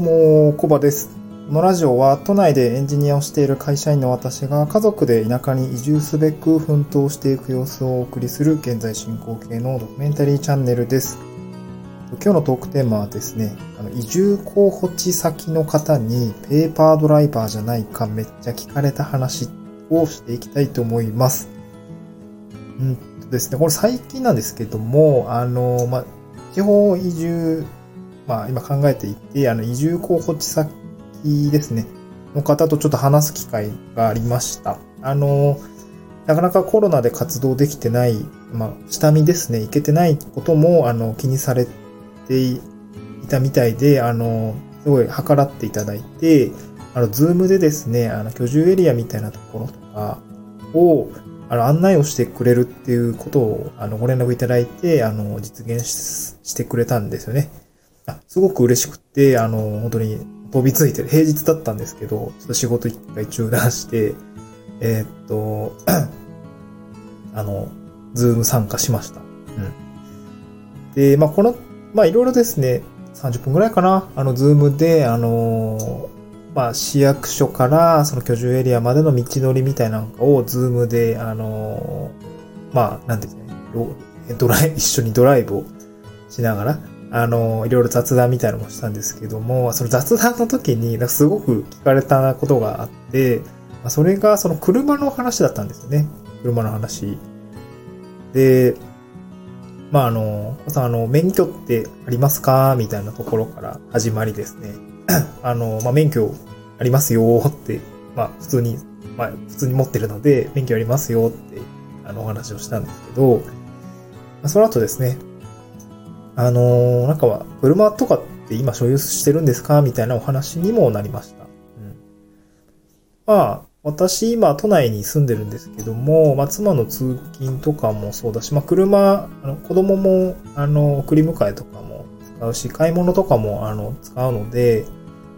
うも、コバです。このラジオは都内でエンジニアをしている会社員の私が家族で田舎に移住すべく奮闘していく様子をお送りする現在進行形のドキュメンタリーチャンネルです。今日のトークテーマはですね、あの移住候補地先の方にペーパードライバーじゃないかめっちゃ聞かれた話をしていきたいと思います。うんとですね、これ最近なんですけども、あの、ま、地方移住まあ、今考えていて、あの、移住候補地先ですね、の方とちょっと話す機会がありました。あの、なかなかコロナで活動できてない、まあ、下見ですね、いけてないことも、あの、気にされていたみたいで、あの、すごい計らっていただいて、あの、ズームでですね、あの、居住エリアみたいなところとかを、あの、案内をしてくれるっていうことを、あの、ご連絡いただいて、あの、実現してくれたんですよね。すごく嬉しくて、あの、本当に飛びついてる。平日だったんですけど、ちょっと仕事一回中断して、えー、っと、あの、ズーム参加しました。うん。で、まあ、この、まあ、いろいろですね、30分くらいかな、あの、ズームで、あの、まあ、市役所からその居住エリアまでの道のりみたいなのをズームで、あの、まあ、なんていうんですかね、ドライ、一緒にドライブをしながら、あの、いろいろ雑談みたいなのもしたんですけども、その雑談の時に、すごく聞かれたことがあって、それがその車の話だったんですよね。車の話。で、まあ、あの、あの、免許ってありますか？みたいなところから始まりですね。あの、まあ、免許ありますよって、まあ、普通に、まあ、普通に持ってるので、免許ありますよって、あの、お話をしたんですけど、その後ですね、あのー、なんかは、車とかって今所有してるんですか？みたいなお話にもなりました。うん。まあ、私今都内に住んでるんですけども、まあ妻の通勤とかもそうだし、まあ車、あの子供も、あの、送り迎えとかも使うし、買い物とかも、あの、使うので、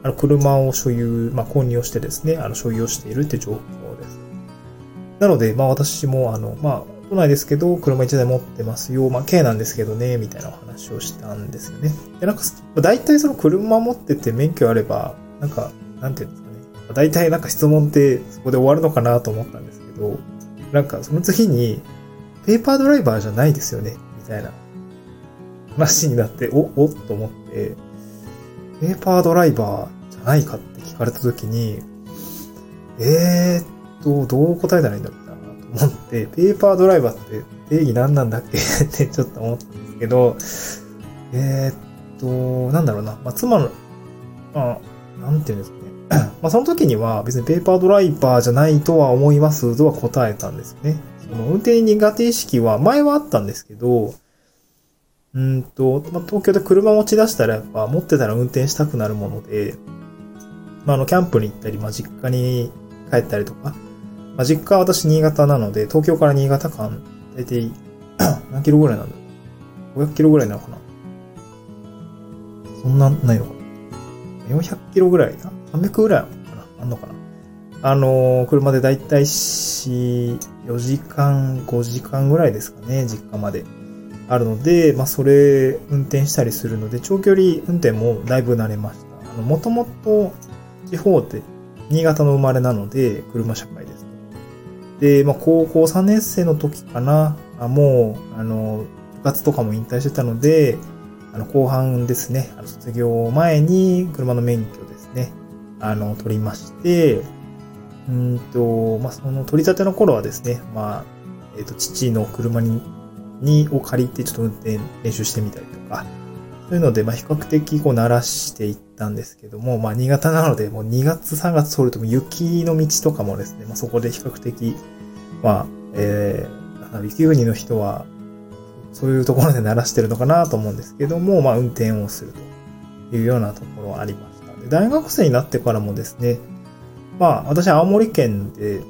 あの、車を所有、まあ購入をしてですね、あの、所有をしているって状況です。なので、まあ私も、あの、まあ、都内ですけど、車1台持ってますよ。まあ、軽なんですけどね、みたいなお話をしたんですよね。で、なんか、大体その車持ってて免許あれば、なんか、なんていうんですかね。大体なんか質問ってそこで終わるのかなと思ったんですけど、なんかその次に、ペーパードライバーじゃないですよね、みたいな話になって、お、おっと思って、ペーパードライバーじゃないかって聞かれた時に、えーっと、どう答えたらいいんだろう思って、ペーパードライバーって定義何なんだっけ？ってちょっと思ったんですけど、えー、っと、なんだろうな。まあ、妻の、まあ、なんていうんですかね。まあ、その時には別にペーパードライバーじゃないとは思いますとは答えたんですよね。その運転苦手意識は前はあったんですけど、うんと、まあ、東京で車持ち出したらやっぱ持ってたら運転したくなるもので、まあ、あの、キャンプに行ったり、まあ、実家に帰ったりとか、まあ、実家は私新潟なので、東京から新潟間、大体、何キロぐらいなんだ？ろう ?500 キロぐらいなのかな？そんな、ないのかな ?400 キロぐらいな ?300 ぐらいかな？あんのかな？あのー、車で大体4、4時間、5時間ぐらいですかね、実家まで。あるので、まあ、それ、運転したりするので、長距離運転もだいぶ慣れました。あの、もともと、地方って、新潟の生まれなので、車社会で。で、まあ、高校3年生の時かな、あもう、あの、部活とかも引退してたので、あの、後半ですね、あの卒業前に車の免許ですね、あの、取りまして、うんと、まあ、その取り立ての頃はですね、まあ、えっ、ー、と、父の車に、に、を借りてちょっと運転練習してみたりとか、そういうので、まあ、比較的こう慣らしていったんですけども、まあ、新潟なので、もう2月3月通ると雪の道とかもですね、まあ、そこで比較的、まあ、えー、雪国の人は、そういうところで慣らしてるのかなと思うんですけども、まあ、運転をするというようなところはありました。で大学生になってからもですね、まあ、私は青森県で、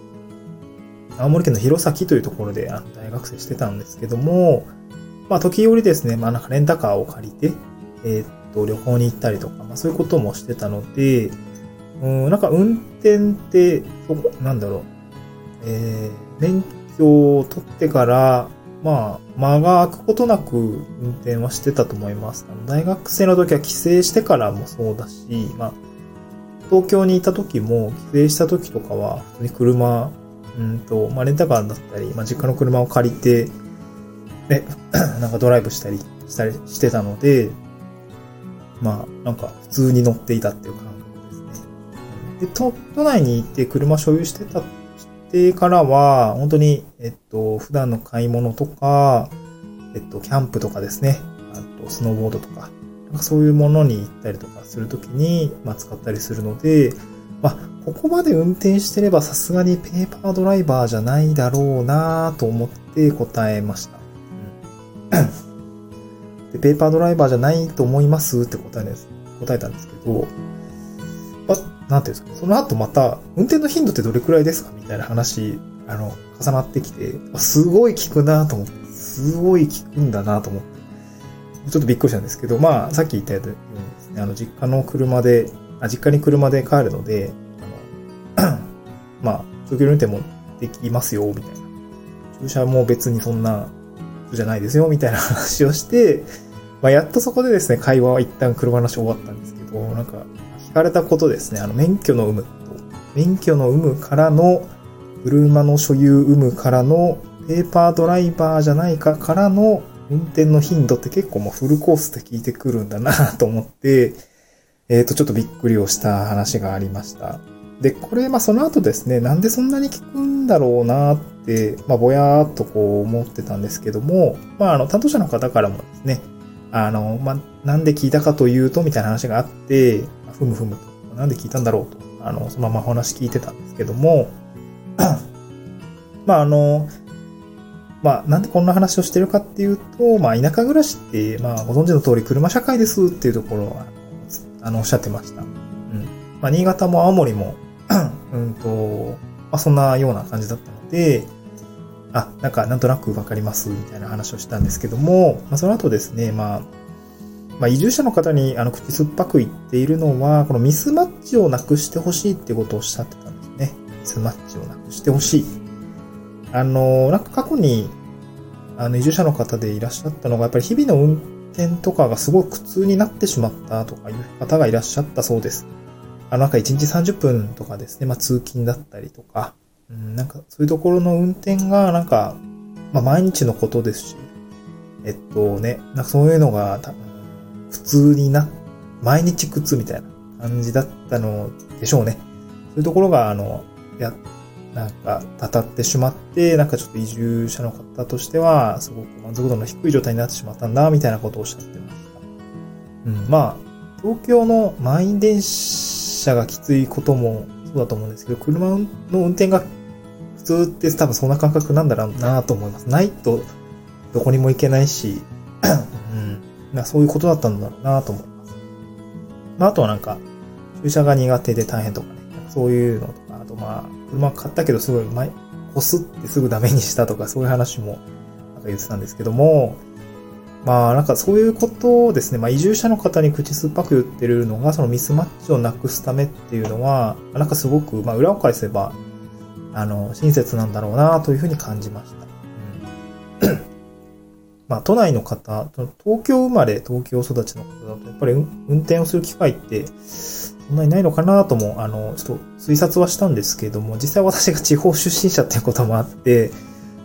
青森県の弘前というところであの大学生してたんですけども、まあ、時折ですね、まあ、なんかレンタカーを借りて、えー、っと、旅行に行ったりとか、まあ、そういうこともしてたので、うん、なんか運転って、そこ、なんだろう、えー、免許を取ってから、まあ、間が空くことなく運転はしてたと思います。あの大学生の時は帰省してからもそうだし、まあ、東京にいた時も、帰省した時とかは、普通に車、うんと、まあ、レンタカーだったり、まあ、実家の車を借りて、ね、なんかドライブしたり、したりしてたので、まあ、なんか普通に乗っていたっていう感覚ですね。で、都都内に行って車所有してた、してからは、本当に、えっと、普段の買い物とか、えっと、キャンプとかですね。あと、スノーボードとか、なんかそういうものに行ったりとかするときに、まあ、使ったりするので、まあ、ここまで運転してればさすがにペーパードライバーじゃないだろうなと思って答えました。うんで、ペーパードライバーじゃないと思いますって答え。答えたんですけど、ま、なんていうんですか、その後また、運転の頻度ってどれくらいですかみたいな話、あの、重なってきて、すごい効くなと思って、すごい効くんだなと思って、ちょっとびっくりしたんですけど、まあ、さっき言ったようにですね、あの、実家の車で、あ実家に車で帰るので、あの、まあ、長距離運転もできますよ、みたいな。駐車も別にそんなじゃないですよ、みたいな話をして、まあ、やっとそこでですね、会話は一旦車の話終わったんですけど、なんか、聞かれたことですね、あの、免許の有無と、免許の有無からの、車の所有有無からの、ペーパードライバーじゃないかからの、運転の頻度って結構もうフルコースで聞いてくるんだなと思って、えっ、ー、と、ちょっとびっくりをした話がありました。で、これ、まあ、その後ですね、なんでそんなに効くんだろうなっ、まあ、ぼやーっとこう思ってたんですけども、まあ、あの、担当者の方からもですね、あの、まあ、なんで聞いたかというと、みたいな話があって、ふむふむと、なんで聞いたんだろうと、あの、そのままお話聞いてたんですけども、まあ、あの、まあ、なんでこんな話をしてるかっていうと、まあ、田舎暮らしって、まあ、ご存知の通り車社会ですっていうところは、あの、おっしゃってました。うん。まあ、新潟も青森も、うんと、まあ、そんなような感じだったので、あ、なんかなんとなくわかりますみたいな話をしたんですけども、まあ、その後ですね、まあ、まあ、移住者の方にあの口酸っぱく言っているのは、このミスマッチをなくしてほしいってことをおっしゃってたんですね。ミスマッチをなくしてほしい。あの、なんか過去に、あの、移住者の方でいらっしゃったのが、やっぱり日々の運転とかがすごい苦痛になってしまったとかいう方がいらっしゃったそうです。あの、なんか1日30分とかですね、まあ通勤だったりとか、うん、なんかそういうところの運転が、なんか、まあ毎日のことですし、えっとね、なんかそういうのが多分普通にな、毎日苦痛みたいな感じだったのでしょうね。そういうところが、あの、や、なんか、たたってしまって、なんかちょっと移住者の方としては、すごく満足度の低い状態になってしまったんだ、みたいなことをおっしゃってました。うん、まあ、東京の満員電車がきついこともそうだと思うんですけど、車の運転が普通って多分そんな感覚なんだろうなと思います。ないとどこにも行けないし、うん、なそういうことだったんだろうなと思います。まあ、あとはなんか、駐車が苦手で大変とかね、そういうのとか、あとまあ、車買ったけどすごい前、こすってすぐダメにしたとか、そういう話もなんか言ってたんですけども、まあなんかそういうことをですね、まあ移住者の方に口酸っぱく言ってるのが、そのミスマッチをなくすためっていうのは、なんかすごく、まあ裏を返せば、あの、親切なんだろうなというふうに感じました。うん、まあ都内の方、東京生まれ、東京育ちの方だと、やっぱり運転をする機会って、そんなにないのかなとも、あの、ちょっと推察はしたんですけども、実際私が地方出身者っていうこともあって、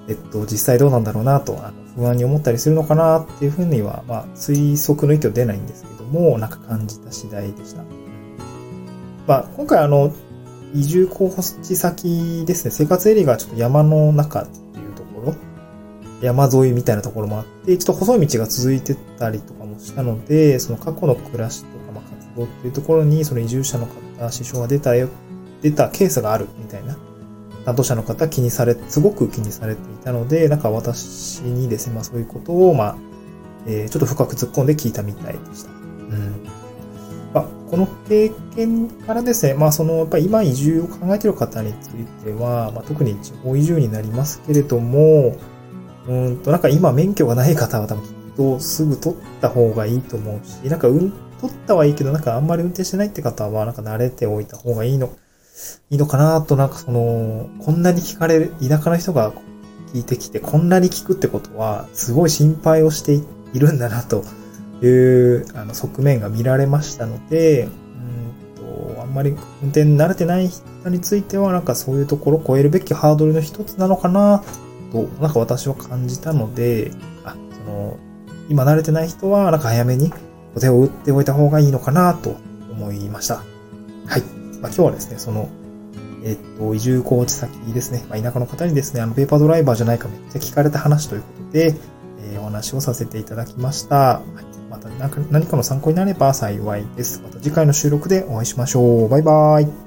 えっと、実際どうなんだろうなと、あの不安に思ったりするのかなっていうふうには、まあ、推測の意見は出ないんですけども、なんか感じた次第でした。まあ、今回あの、移住候補地先ですね、生活エリアがちょっと山の中っていうところ、山沿いみたいなところもあって、ちょっと細い道が続いてたりとかもしたので、その過去の暮らしとか、まあ、活動っていうところに、その移住者の方、支障が出たよ、出たケースがあるみたいな担当者の方気にされ、すごく気にされていたので、なんか私にですね、まあそういうことを、まあ、えー、ちょっと深く突っ込んで聞いたみたいでした。うん。まあ、この経験からですね、まあその、やっぱり今移住を考えている方については、まあ特に地方移住になりますけれども、うんと、なんか今免許がない方は多分きっとすぐ取った方がいいと思うし、なんかうん、取ったはいいけど、なんかあんまり運転してないって方は、なんか慣れておいた方がいいのいいのかなと、なんかその、こんなに聞かれる、田舎の人が聞いてきて、こんなに聞くってことは、すごい心配をしているんだなというあの側面が見られましたので、うんとあんまり運転慣れてない人については、なんかそういうところを超えるべきハードルの一つなのかなと、なんか私は感じたので、あ、その、今慣れてない人は、なんか早めにお手を打っておいた方がいいのかなと思いました。はい。まあ、今日はですね、その、えっと、移住コーチ先ですね、まあ、田舎の方にですね、あの、ペーパードライバーじゃないかめっちゃ聞かれた話ということで、えー、お話をさせていただきました。はい、また何かの参考になれば幸いです。また次回の収録でお会いしましょう。バイバーイ。